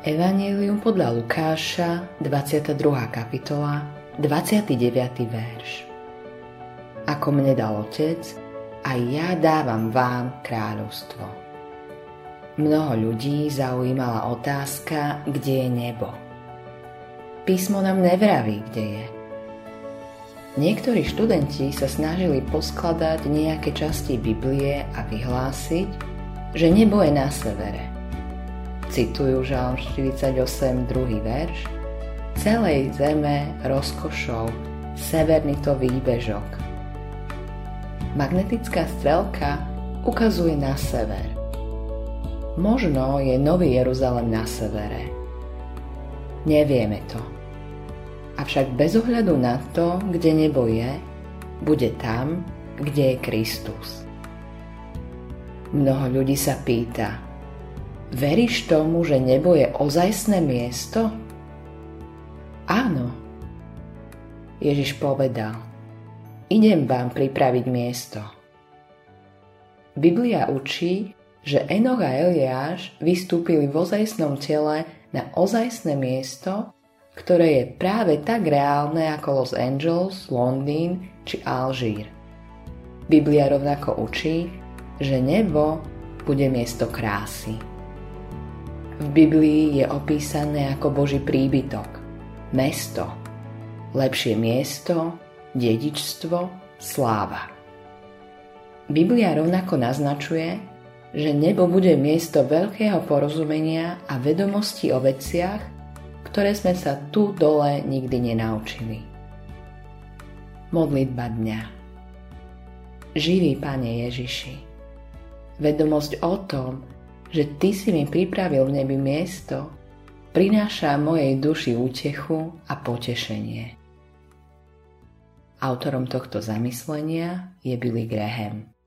Evangelium podľa Lukáša, 22. kapitola, 29. verš. Ako mne dal Otec, aj ja dávam vám kráľovstvo. Mnoho ľudí zaujímala otázka, kde je nebo. Písmo nám nevraví, kde je. Niektorí študenti sa snažili poskladať nejaké časti Biblie a vyhlásiť, že nebo je na severe – citujú Žalm 48, druhý verš, celej zeme rozkošou severný to výbežok. Magnetická strelka ukazuje na sever. Možno je Nový Jeruzalem na severe. Nevieme to. Avšak bez ohľadu na to, kde nebo je, bude tam, kde je Kristus. Mnoho ľudí sa pýta, Veríš tomu, že nebo je ozajstné miesto? Áno. Ježiš povedal, idem vám pripraviť miesto. Biblia učí, že Enoch a Eliáš vystúpili v ozajstnom tele na ozajstné miesto, ktoré je práve tak reálne ako Los Angeles, Londýn či Alžír. Biblia rovnako učí, že nebo bude miesto krásy v Biblii je opísané ako Boží príbytok, mesto, lepšie miesto, dedičstvo, sláva. Biblia rovnako naznačuje, že nebo bude miesto veľkého porozumenia a vedomosti o veciach, ktoré sme sa tu dole nikdy nenaučili. Modlitba dňa Živý Pane Ježiši, vedomosť o tom, že Ty si mi pripravil v nebi miesto, prináša mojej duši útechu a potešenie. Autorom tohto zamyslenia je Billy Graham.